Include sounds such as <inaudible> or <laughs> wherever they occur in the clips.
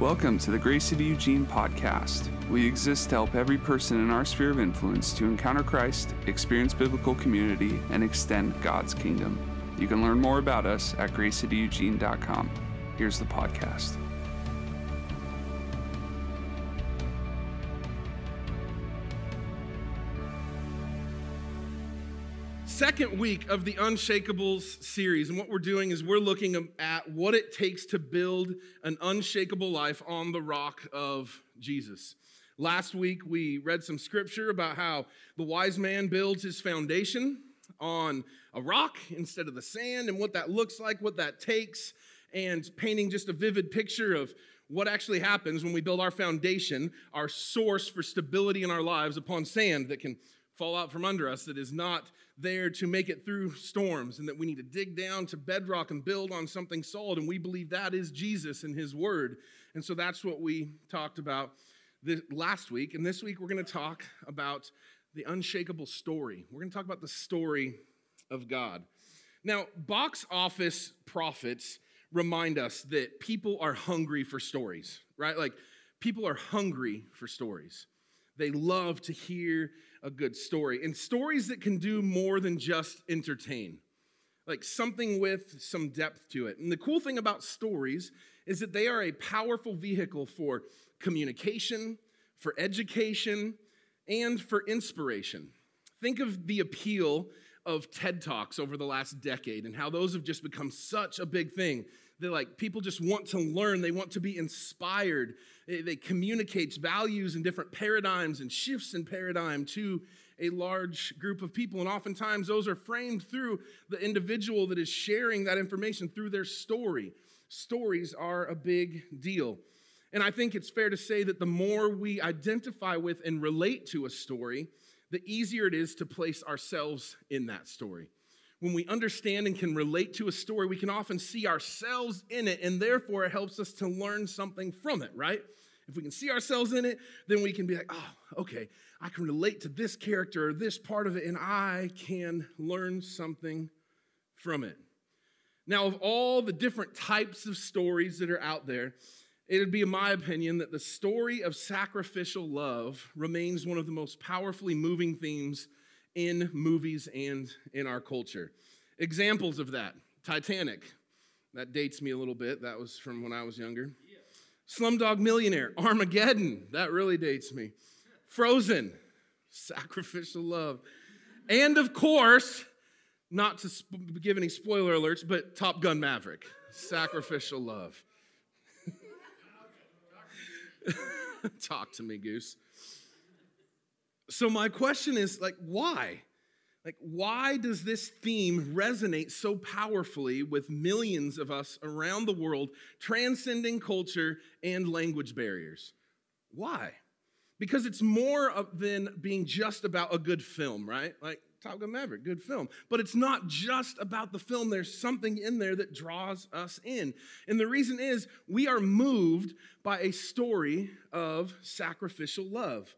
Welcome to the Grace City Eugene podcast. We exist to help every person in our sphere of influence to encounter Christ, experience biblical community, and extend God's kingdom. You can learn more about us at gracecityeugene.com. Here's the podcast. Second week of the Unshakables series. And what we're doing is we're looking at what it takes to build an unshakable life on the rock of Jesus. Last week, we read some scripture about how the wise man builds his foundation on a rock instead of the sand and what that looks like, what that takes, and painting just a vivid picture of what actually happens when we build our foundation, our source for stability in our lives upon sand that can fall out from under us, that is not there to make it through storms and that we need to dig down to bedrock and build on something solid. And we believe that is Jesus and his word. And so that's what we talked about this, last week. And this week we're going to talk about the unshakable story. We're going to talk about the story of God. Now, box office profits remind us that people are hungry for stories, right? Like people are hungry for stories. They love to hear a good story. And stories that can do more than just entertain, like something with some depth to it. And the cool thing about stories is that they are a powerful vehicle for communication, for education, and for inspiration. Think of the appeal of TED Talks over the last decade and how those have just become such a big thing. They're like people just want to learn, they want to be inspired. They communicate values and different paradigms and shifts in paradigm to a large group of people. And oftentimes those are framed through the individual that is sharing that information through their story. Stories are a big deal. And I think it's fair to say that the more we identify with and relate to a story, the easier it is to place ourselves in that story when we understand and can relate to a story, we can often see ourselves in it, and therefore it helps us to learn something from it, right? If we can see ourselves in it, then we can be like, oh, okay, I can relate to this character or this part of it, and I can learn something from it. Now, of all the different types of stories that are out there, it would be, my opinion, that the story of sacrificial love remains one of the most powerfully moving themes in movies and in our culture. Examples of that Titanic, that dates me a little bit. That was from when I was younger. Slumdog Millionaire, Armageddon, that really dates me. Frozen, sacrificial love. And of course, not to sp- give any spoiler alerts, but Top Gun Maverick, sacrificial love. <laughs> Talk to me, Goose. So, my question is like, why? Like, why does this theme resonate so powerfully with millions of us around the world, transcending culture and language barriers? Why? Because it's more than being just about a good film, right? Like Top Gun Maverick, good film. But it's not just about the film, there's something in there that draws us in. And the reason is we are moved by a story of sacrificial love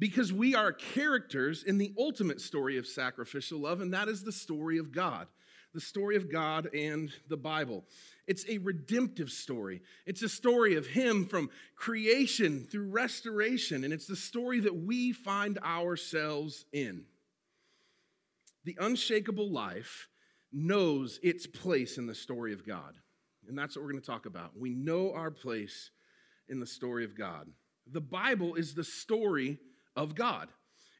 because we are characters in the ultimate story of sacrificial love, and that is the story of God, the story of God and the Bible. It's a redemptive story. It's a story of Him from creation through restoration, and it's the story that we find ourselves in. The unshakable life knows its place in the story of God. And that's what we're going to talk about. We know our place in the story of God. The Bible is the story of God.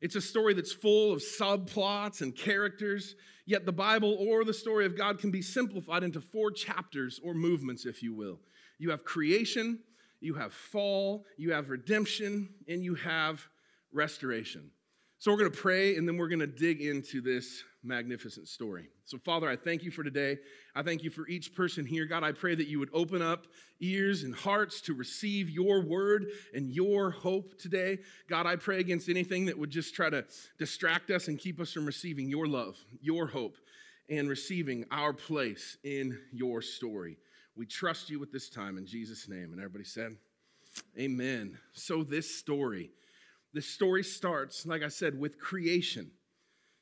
It's a story that's full of subplots and characters, yet the Bible or the story of God can be simplified into four chapters or movements, if you will. You have creation, you have fall, you have redemption, and you have restoration. So we're going to pray and then we're going to dig into this magnificent story. So, Father, I thank you for today. I thank you for each person here. God, I pray that you would open up ears and hearts to receive your word and your hope today. God, I pray against anything that would just try to distract us and keep us from receiving your love, your hope, and receiving our place in your story. We trust you with this time in Jesus' name. And everybody said, Amen. So, this story this story starts, like I said, with creation.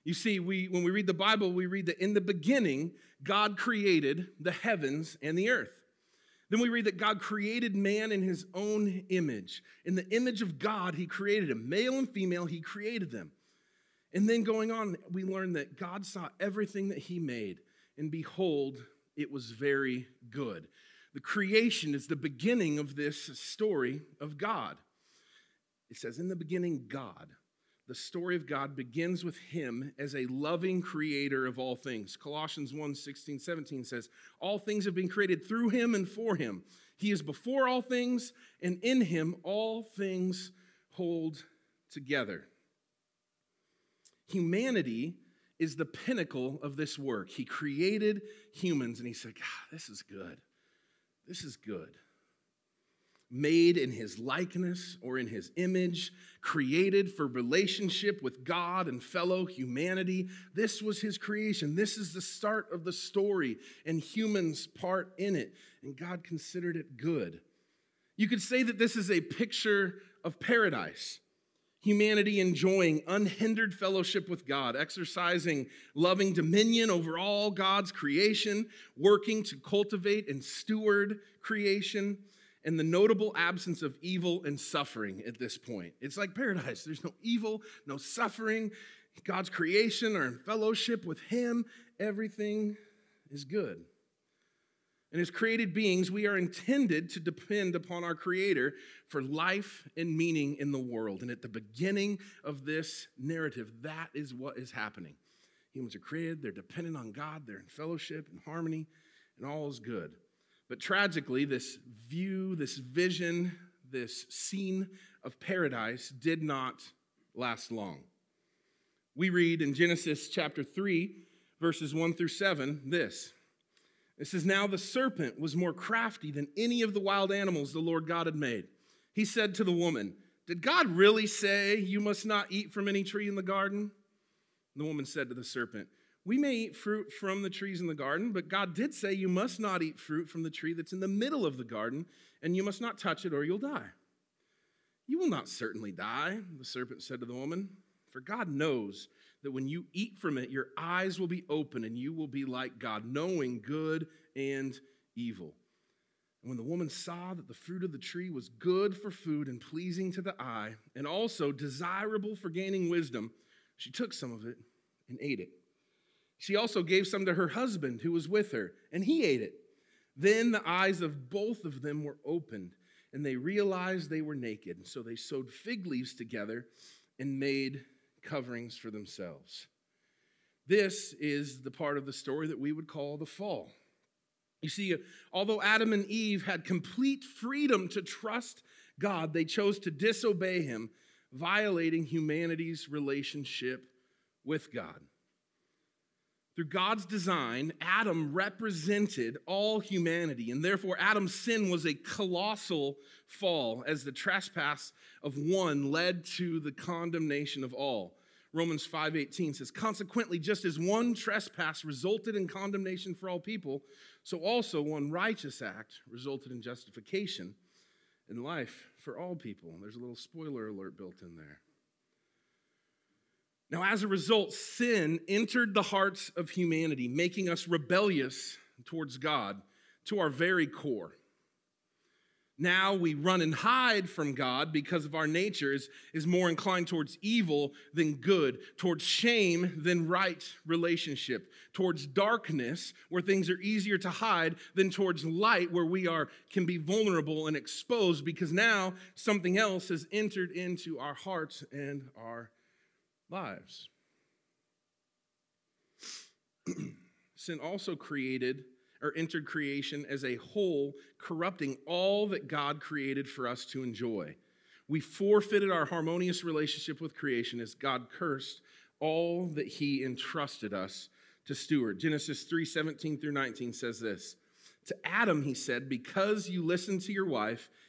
You see, we, when we read the Bible, we read that in the beginning, God created the heavens and the earth. Then we read that God created man in his own image. In the image of God, he created him. Male and female, he created them. And then going on, we learn that God saw everything that he made, and behold, it was very good. The creation is the beginning of this story of God. It says, In the beginning, God. The story of God begins with him as a loving creator of all things. Colossians 1 16, 17 says, All things have been created through him and for him. He is before all things, and in him all things hold together. Humanity is the pinnacle of this work. He created humans, and he said, God, this is good. This is good made in his likeness or in his image, created for relationship with God and fellow humanity. This was his creation. This is the start of the story and humans' part in it. And God considered it good. You could say that this is a picture of paradise. Humanity enjoying unhindered fellowship with God, exercising loving dominion over all God's creation, working to cultivate and steward creation and the notable absence of evil and suffering at this point. It's like paradise. There's no evil, no suffering. God's creation are in fellowship with Him. Everything is good. And as created beings, we are intended to depend upon our Creator for life and meaning in the world. And at the beginning of this narrative, that is what is happening. Humans are created, they're dependent on God, they're in fellowship and harmony, and all is good. But tragically, this view, this vision, this scene of paradise did not last long. We read in Genesis chapter 3, verses 1 through 7, this. It says, Now the serpent was more crafty than any of the wild animals the Lord God had made. He said to the woman, Did God really say you must not eat from any tree in the garden? the woman said to the serpent, we may eat fruit from the trees in the garden, but God did say you must not eat fruit from the tree that's in the middle of the garden, and you must not touch it or you'll die. You will not certainly die, the serpent said to the woman, for God knows that when you eat from it, your eyes will be open and you will be like God, knowing good and evil. And when the woman saw that the fruit of the tree was good for food and pleasing to the eye, and also desirable for gaining wisdom, she took some of it and ate it. She also gave some to her husband who was with her, and he ate it. Then the eyes of both of them were opened, and they realized they were naked. So they sewed fig leaves together and made coverings for themselves. This is the part of the story that we would call the fall. You see, although Adam and Eve had complete freedom to trust God, they chose to disobey him, violating humanity's relationship with God. Through God's design, Adam represented all humanity, and therefore Adam's sin was a colossal fall as the trespass of one led to the condemnation of all. Romans 5:18 says, "Consequently, just as one trespass resulted in condemnation for all people, so also one righteous act resulted in justification and life for all people." There's a little spoiler alert built in there. Now, as a result, sin entered the hearts of humanity, making us rebellious towards God to our very core. Now we run and hide from God because of our nature is, is more inclined towards evil than good, towards shame than right relationship, towards darkness where things are easier to hide than towards light where we are can be vulnerable and exposed because now something else has entered into our hearts and our lives. <clears throat> Sin also created or entered creation as a whole, corrupting all that God created for us to enjoy. We forfeited our harmonious relationship with creation as God cursed all that he entrusted us to steward. Genesis 3 17 through 19 says this To Adam, he said, Because you listened to your wife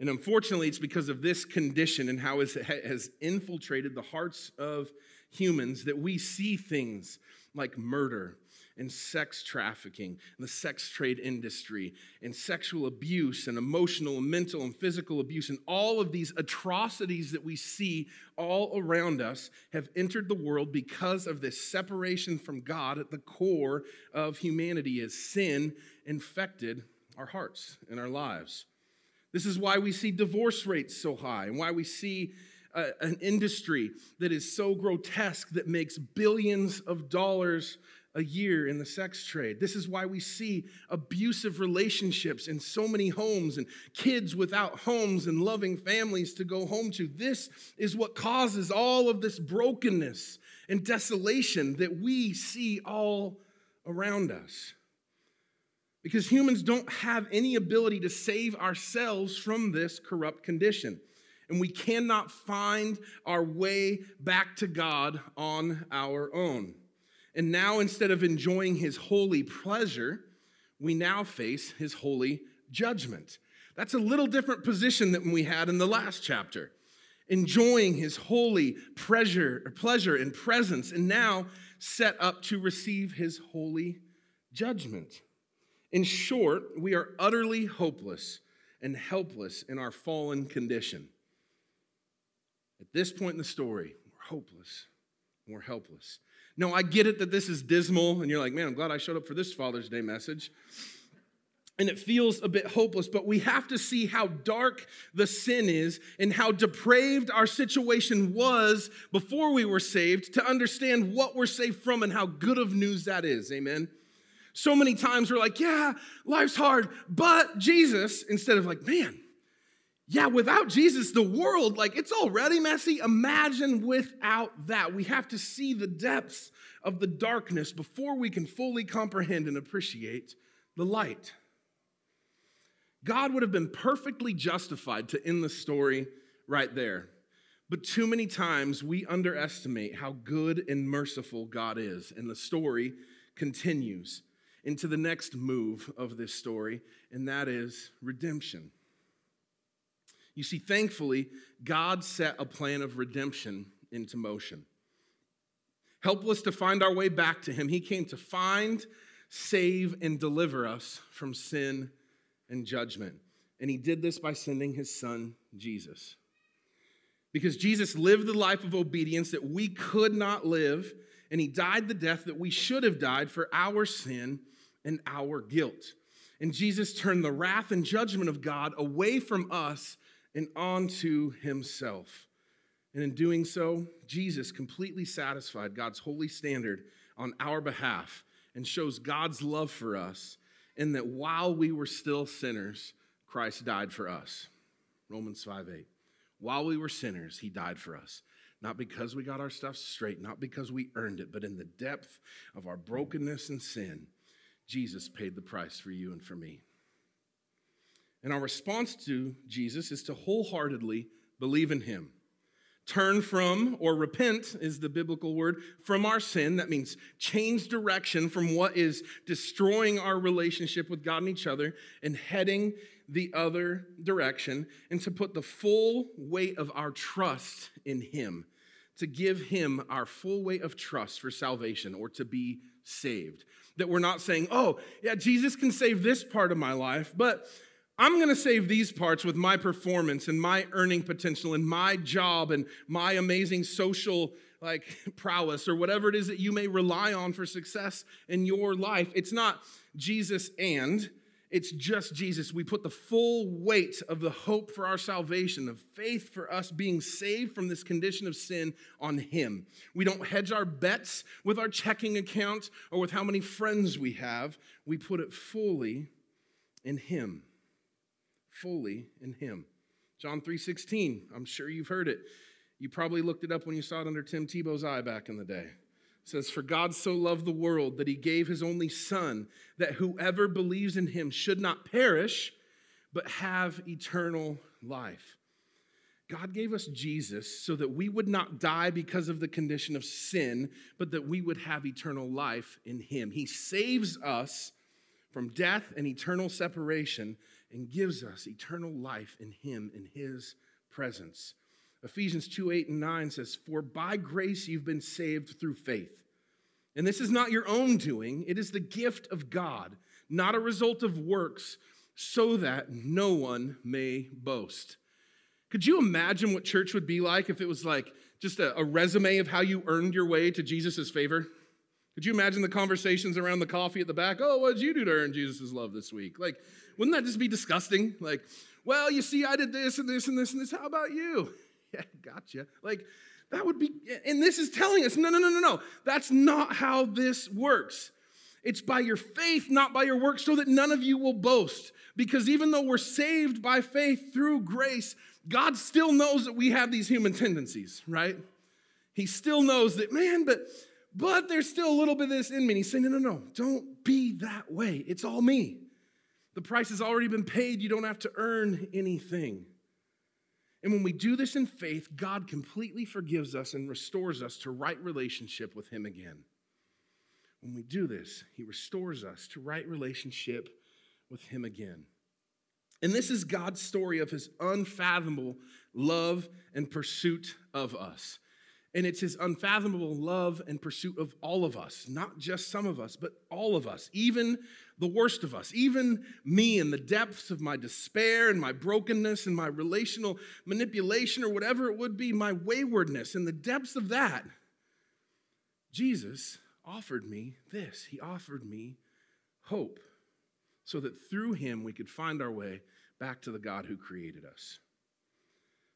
And unfortunately, it's because of this condition and how it has infiltrated the hearts of humans that we see things like murder and sex trafficking and the sex trade industry and sexual abuse and emotional and mental and physical abuse and all of these atrocities that we see all around us have entered the world because of this separation from God at the core of humanity as sin infected our hearts and our lives. This is why we see divorce rates so high and why we see a, an industry that is so grotesque that makes billions of dollars a year in the sex trade. This is why we see abusive relationships in so many homes and kids without homes and loving families to go home to. This is what causes all of this brokenness and desolation that we see all around us. Because humans don't have any ability to save ourselves from this corrupt condition. And we cannot find our way back to God on our own. And now, instead of enjoying his holy pleasure, we now face his holy judgment. That's a little different position than we had in the last chapter. Enjoying his holy pleasure, pleasure and presence, and now set up to receive his holy judgment. In short, we are utterly hopeless and helpless in our fallen condition. At this point in the story, we're hopeless. We're helpless. No, I get it that this is dismal, and you're like, man, I'm glad I showed up for this Father's Day message. And it feels a bit hopeless, but we have to see how dark the sin is and how depraved our situation was before we were saved to understand what we're saved from and how good of news that is. Amen. So many times we're like, yeah, life's hard, but Jesus, instead of like, man, yeah, without Jesus, the world, like, it's already messy. Imagine without that. We have to see the depths of the darkness before we can fully comprehend and appreciate the light. God would have been perfectly justified to end the story right there. But too many times we underestimate how good and merciful God is, and the story continues into the next move of this story, and that is redemption. You see, thankfully, God set a plan of redemption into motion. Helpless to find our way back to Him, He came to find, save, and deliver us from sin and judgment. And He did this by sending His Son, Jesus. Because Jesus lived the life of obedience that we could not live, and He died the death that we should have died for our sin and our guilt. And Jesus turned the wrath and judgment of God away from us and onto himself. And in doing so, Jesus completely satisfied God's holy standard on our behalf and shows God's love for us in that while we were still sinners, Christ died for us. Romans 5 8. While we were sinners, he died for us. Not because we got our stuff straight, not because we earned it, but in the depth of our brokenness and sin, Jesus paid the price for you and for me. And our response to Jesus is to wholeheartedly believe in him. Turn from, or repent is the biblical word, from our sin. That means change direction from what is destroying our relationship with God and each other and heading the other direction, and to put the full weight of our trust in Him, to give Him our full weight of trust for salvation or to be saved. That we're not saying, oh, yeah, Jesus can save this part of my life, but I'm going to save these parts with my performance and my earning potential and my job and my amazing social like <laughs> prowess or whatever it is that you may rely on for success in your life. It's not Jesus and it's just Jesus. We put the full weight of the hope for our salvation, of faith for us being saved from this condition of sin on Him. We don't hedge our bets with our checking account or with how many friends we have. We put it fully in Him. Fully in Him. John 3:16, I'm sure you've heard it. You probably looked it up when you saw it under Tim Tebow's eye back in the day says, For God so loved the world that he gave his only Son, that whoever believes in him should not perish, but have eternal life. God gave us Jesus so that we would not die because of the condition of sin, but that we would have eternal life in him. He saves us from death and eternal separation and gives us eternal life in Him, in His presence. Ephesians 2 8 and 9 says, For by grace you've been saved through faith. And this is not your own doing, it is the gift of God, not a result of works, so that no one may boast. Could you imagine what church would be like if it was like just a, a resume of how you earned your way to Jesus' favor? Could you imagine the conversations around the coffee at the back? Oh, what did you do to earn Jesus' love this week? Like, wouldn't that just be disgusting? Like, well, you see, I did this and this and this and this. How about you? Yeah, <laughs> gotcha. Like, that would be, and this is telling us no, no, no, no, no. That's not how this works. It's by your faith, not by your works, so that none of you will boast. Because even though we're saved by faith through grace, God still knows that we have these human tendencies, right? He still knows that, man, but but there's still a little bit of this in me. And he's saying, no, no, no, don't be that way. It's all me. The price has already been paid. You don't have to earn anything. And when we do this in faith, God completely forgives us and restores us to right relationship with Him again. When we do this, He restores us to right relationship with Him again. And this is God's story of His unfathomable love and pursuit of us. And it's his unfathomable love and pursuit of all of us, not just some of us, but all of us, even the worst of us, even me in the depths of my despair and my brokenness and my relational manipulation or whatever it would be, my waywardness, in the depths of that. Jesus offered me this. He offered me hope so that through him we could find our way back to the God who created us.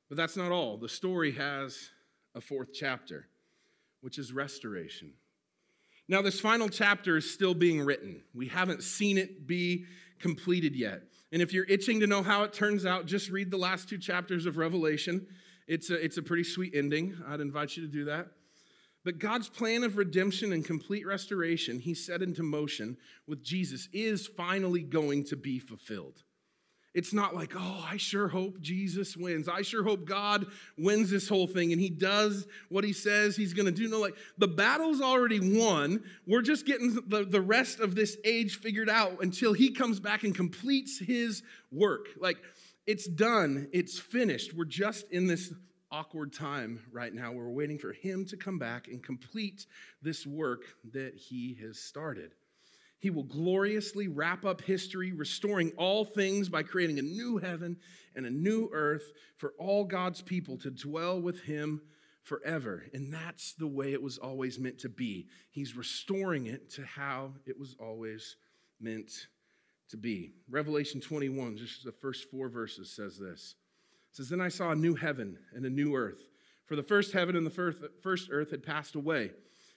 But that's not all. The story has a fourth chapter, which is restoration. Now, this final chapter is still being written. We haven't seen it be completed yet. And if you're itching to know how it turns out, just read the last two chapters of Revelation. It's a, it's a pretty sweet ending. I'd invite you to do that. But God's plan of redemption and complete restoration, he set into motion with Jesus, is finally going to be fulfilled. It's not like, oh, I sure hope Jesus wins. I sure hope God wins this whole thing and he does what he says he's going to do. No, like the battle's already won. We're just getting the, the rest of this age figured out until he comes back and completes his work. Like it's done, it's finished. We're just in this awkward time right now we're waiting for him to come back and complete this work that he has started. He will gloriously wrap up history, restoring all things by creating a new heaven and a new earth for all God's people to dwell with Him forever. And that's the way it was always meant to be. He's restoring it to how it was always meant to be. Revelation 21, just the first four verses, says this. It says, Then I saw a new heaven and a new earth. For the first heaven and the first earth had passed away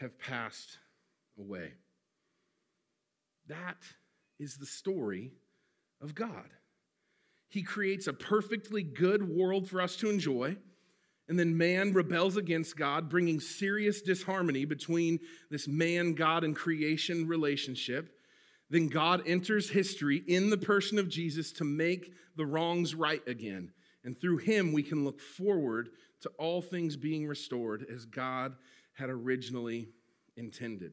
have passed away. That is the story of God. He creates a perfectly good world for us to enjoy, and then man rebels against God, bringing serious disharmony between this man, God, and creation relationship. Then God enters history in the person of Jesus to make the wrongs right again. And through him, we can look forward to all things being restored as God had originally intended.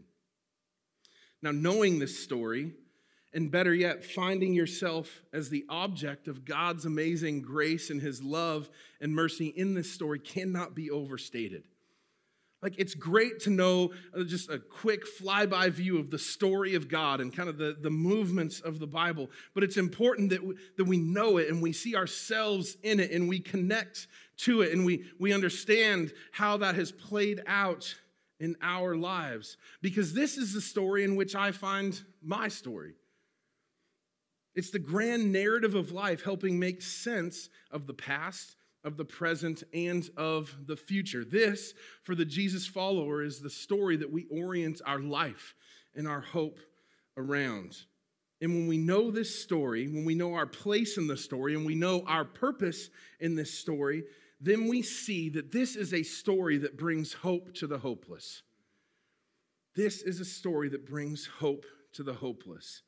Now, knowing this story, and better yet, finding yourself as the object of God's amazing grace and his love and mercy in this story cannot be overstated. Like, it's great to know uh, just a quick flyby view of the story of God and kind of the, the movements of the Bible, but it's important that we, that we know it and we see ourselves in it and we connect to it and we, we understand how that has played out in our lives because this is the story in which I find my story. It's the grand narrative of life helping make sense of the past, of the present, and of the future. This, for the Jesus follower, is the story that we orient our life and our hope around. And when we know this story, when we know our place in the story, and we know our purpose in this story, then we see that this is a story that brings hope to the hopeless. This is a story that brings hope to the hopeless.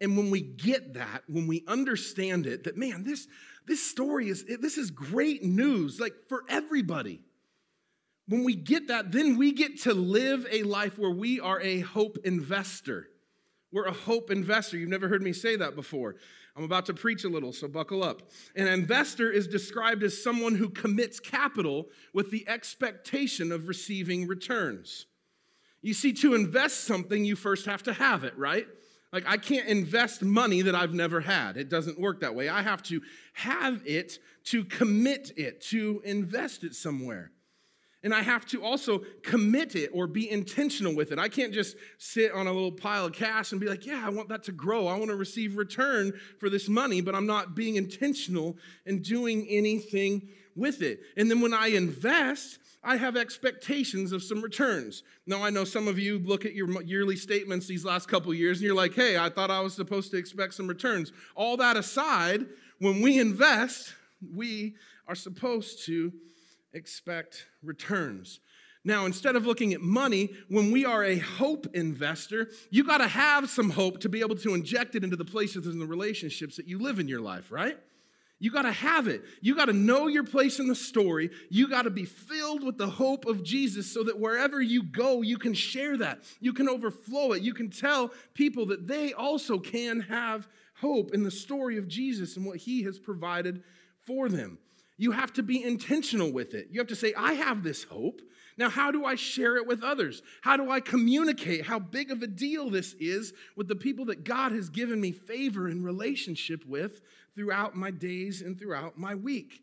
And when we get that, when we understand it, that man, this, this story is this is great news, like for everybody. When we get that, then we get to live a life where we are a hope investor. We're a hope investor. You've never heard me say that before. I'm about to preach a little, so buckle up. An investor is described as someone who commits capital with the expectation of receiving returns. You see, to invest something, you first have to have it, right? Like, I can't invest money that I've never had. It doesn't work that way. I have to have it to commit it, to invest it somewhere. And I have to also commit it or be intentional with it. I can't just sit on a little pile of cash and be like, yeah, I want that to grow. I want to receive return for this money, but I'm not being intentional and doing anything with it. And then when I invest, I have expectations of some returns. Now, I know some of you look at your yearly statements these last couple years and you're like, hey, I thought I was supposed to expect some returns. All that aside, when we invest, we are supposed to expect returns. Now, instead of looking at money, when we are a hope investor, you got to have some hope to be able to inject it into the places and the relationships that you live in your life, right? You got to have it. You got to know your place in the story. You got to be filled with the hope of Jesus so that wherever you go, you can share that. You can overflow it. You can tell people that they also can have hope in the story of Jesus and what he has provided for them. You have to be intentional with it. You have to say, I have this hope. Now, how do I share it with others? How do I communicate how big of a deal this is with the people that God has given me favor and relationship with throughout my days and throughout my week?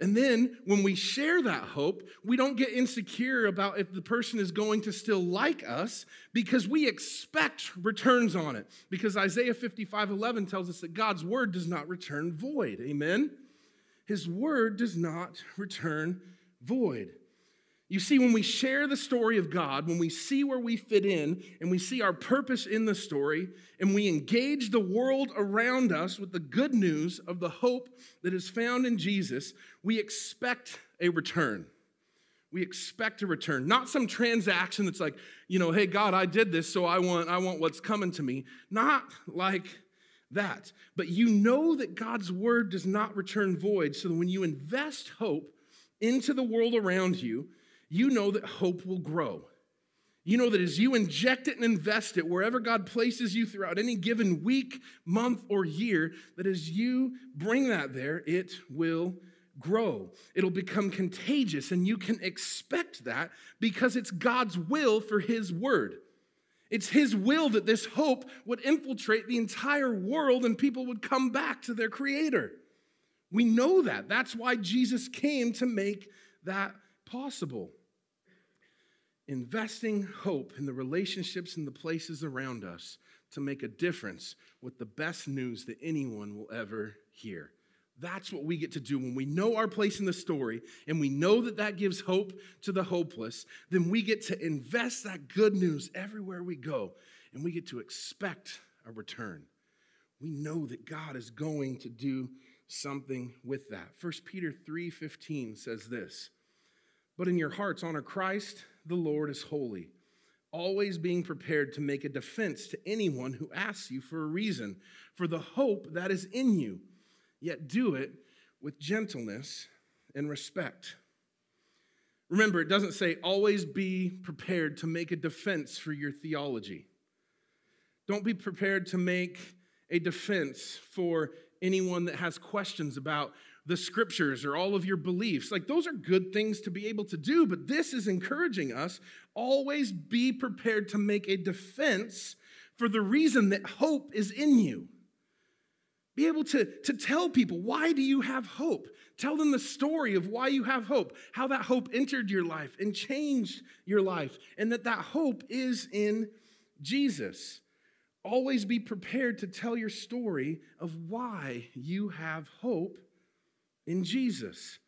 And then when we share that hope, we don't get insecure about if the person is going to still like us because we expect returns on it. Because Isaiah 55 11 tells us that God's word does not return void. Amen? his word does not return void. You see, when we share the story of God, when we see where we fit in, and we see our purpose in the story, and we engage the world around us with the good news of the hope that is found in Jesus, we expect a return. We expect a return, not some transaction that's like, you know, hey God, I did this, so I want I want what's coming to me. Not like that. But you know that God's word does not return void. So when you invest hope into the world around you, you know that hope will grow. You know that as you inject it and invest it wherever God places you throughout any given week, month, or year, that as you bring that there, it will grow. It'll become contagious, and you can expect that because it's God's will for His word. It's His will that this hope would infiltrate the entire world and people would come back to their Creator. We know that. That's why Jesus came to make that possible. Investing hope in the relationships and the places around us to make a difference with the best news that anyone will ever hear. That's what we get to do when we know our place in the story and we know that that gives hope to the hopeless. Then we get to invest that good news everywhere we go and we get to expect a return. We know that God is going to do something with that. 1 Peter 3:15 says this, "But in your hearts honor Christ, the Lord is holy, always being prepared to make a defense to anyone who asks you for a reason for the hope that is in you." yet do it with gentleness and respect. Remember, it doesn't say always be prepared to make a defense for your theology. Don't be prepared to make a defense for anyone that has questions about the scriptures or all of your beliefs. Like, those are good things to be able to do, but this is encouraging us always be prepared to make a defense for the reason that hope is in you. Be able to, to tell people, why do you have hope? Tell them the story of why you have hope, how that hope entered your life and changed your life, and that that hope is in Jesus. Always be prepared to tell your story of why you have hope in Jesus.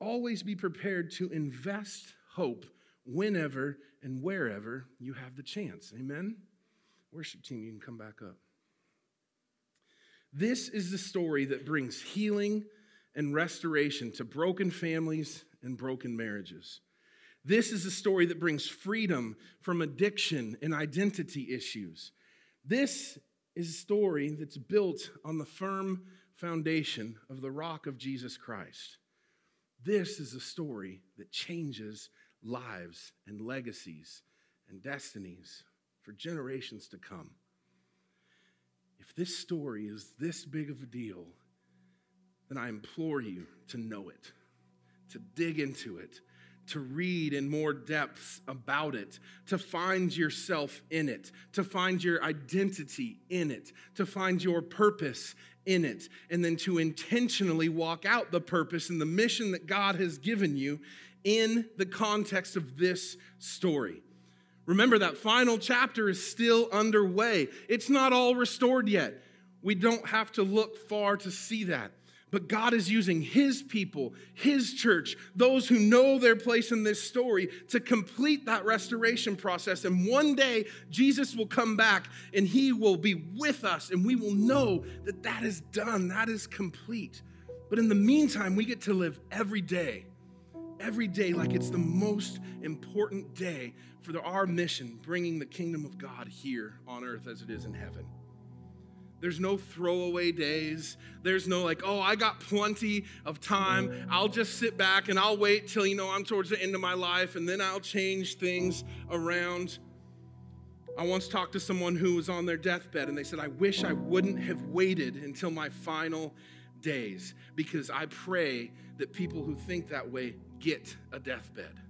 Always be prepared to invest hope whenever and wherever you have the chance. Amen? Worship team, you can come back up. This is the story that brings healing and restoration to broken families and broken marriages. This is a story that brings freedom from addiction and identity issues. This is a story that's built on the firm foundation of the rock of Jesus Christ. This is a story that changes lives and legacies and destinies for generations to come. If this story is this big of a deal, then I implore you to know it, to dig into it, to read in more depths about it, to find yourself in it, to find your identity in it, to find your purpose in it, and then to intentionally walk out the purpose and the mission that God has given you in the context of this story. Remember, that final chapter is still underway. It's not all restored yet. We don't have to look far to see that. But God is using His people, His church, those who know their place in this story to complete that restoration process. And one day, Jesus will come back and He will be with us, and we will know that that is done, that is complete. But in the meantime, we get to live every day, every day like it's the most important day for our mission, bringing the kingdom of God here on earth as it is in heaven. There's no throwaway days. There's no like, oh, I got plenty of time. I'll just sit back and I'll wait till, you know, I'm towards the end of my life and then I'll change things around. I once talked to someone who was on their deathbed and they said, I wish I wouldn't have waited until my final days because I pray that people who think that way get a deathbed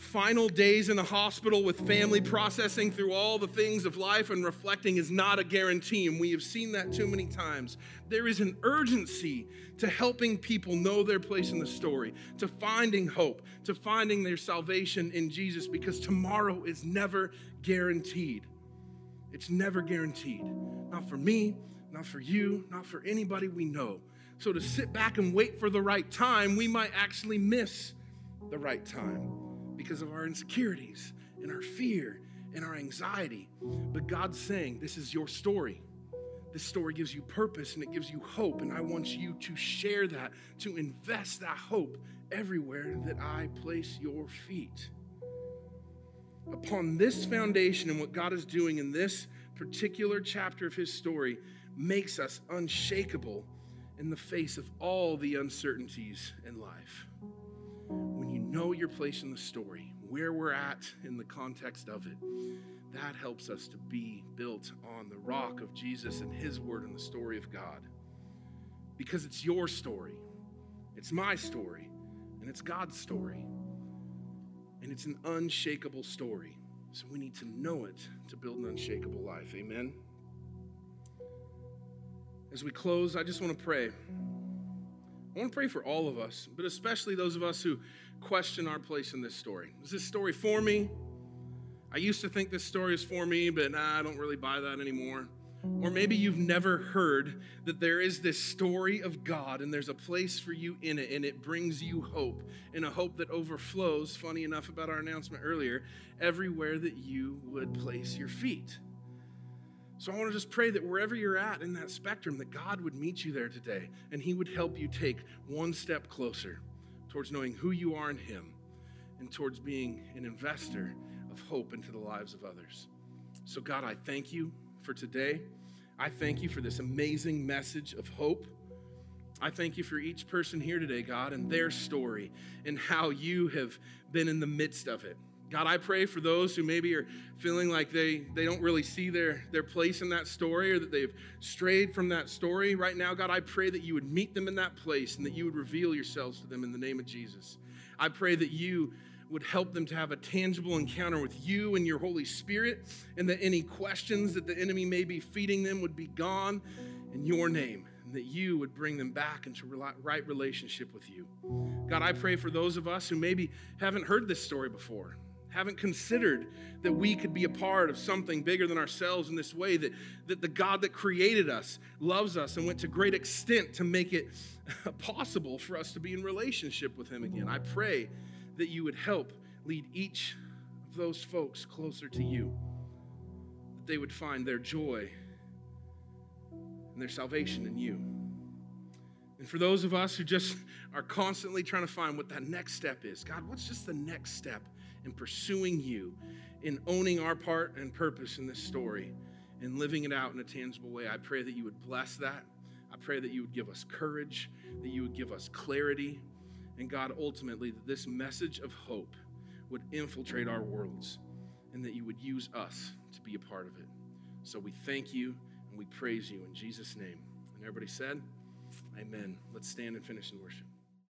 final days in the hospital with family processing through all the things of life and reflecting is not a guarantee, and we have seen that too many times. There is an urgency to helping people know their place in the story, to finding hope, to finding their salvation in Jesus, because tomorrow is never guaranteed. It's never guaranteed. Not for me, not for you, not for anybody we know. So to sit back and wait for the right time, we might actually miss the right time because of our insecurities and our fear and our anxiety. But God's saying, This is your story. This story gives you purpose and it gives you hope. And I want you to share that, to invest that hope everywhere that I place your feet. Upon this foundation and what God is doing in this particular chapter of his story makes us unshakable in the face of all the uncertainties in life know your place in the story, where we're at in the context of it, that helps us to be built on the rock of Jesus and His word and the story of God. Because it's your story, it's my story, and it's God's story. And it's an unshakable story. So we need to know it to build an unshakable life. Amen. As we close, I just want to pray. I want to pray for all of us, but especially those of us who question our place in this story. Is this story for me? I used to think this story is for me, but nah, I don't really buy that anymore. Or maybe you've never heard that there is this story of God and there's a place for you in it and it brings you hope and a hope that overflows, funny enough about our announcement earlier, everywhere that you would place your feet. So I want to just pray that wherever you're at in that spectrum, that God would meet you there today and He would help you take one step closer towards knowing who you are in Him and towards being an investor of hope into the lives of others. So, God, I thank you for today. I thank you for this amazing message of hope. I thank you for each person here today, God, and their story and how you have been in the midst of it. God, I pray for those who maybe are feeling like they, they don't really see their, their place in that story or that they've strayed from that story right now. God, I pray that you would meet them in that place and that you would reveal yourselves to them in the name of Jesus. I pray that you would help them to have a tangible encounter with you and your Holy Spirit, and that any questions that the enemy may be feeding them would be gone in your name, and that you would bring them back into right relationship with you. God, I pray for those of us who maybe haven't heard this story before haven't considered that we could be a part of something bigger than ourselves in this way, that, that the God that created us loves us and went to great extent to make it <laughs> possible for us to be in relationship with Him again. I pray that you would help lead each of those folks closer to you, that they would find their joy and their salvation in you. And for those of us who just are constantly trying to find what that next step is, God, what's just the next step in pursuing you, in owning our part and purpose in this story, and living it out in a tangible way? I pray that you would bless that. I pray that you would give us courage, that you would give us clarity, and God, ultimately, that this message of hope would infiltrate our worlds and that you would use us to be a part of it. So we thank you and we praise you in Jesus' name. And everybody said, Amen. Let's stand and finish in worship.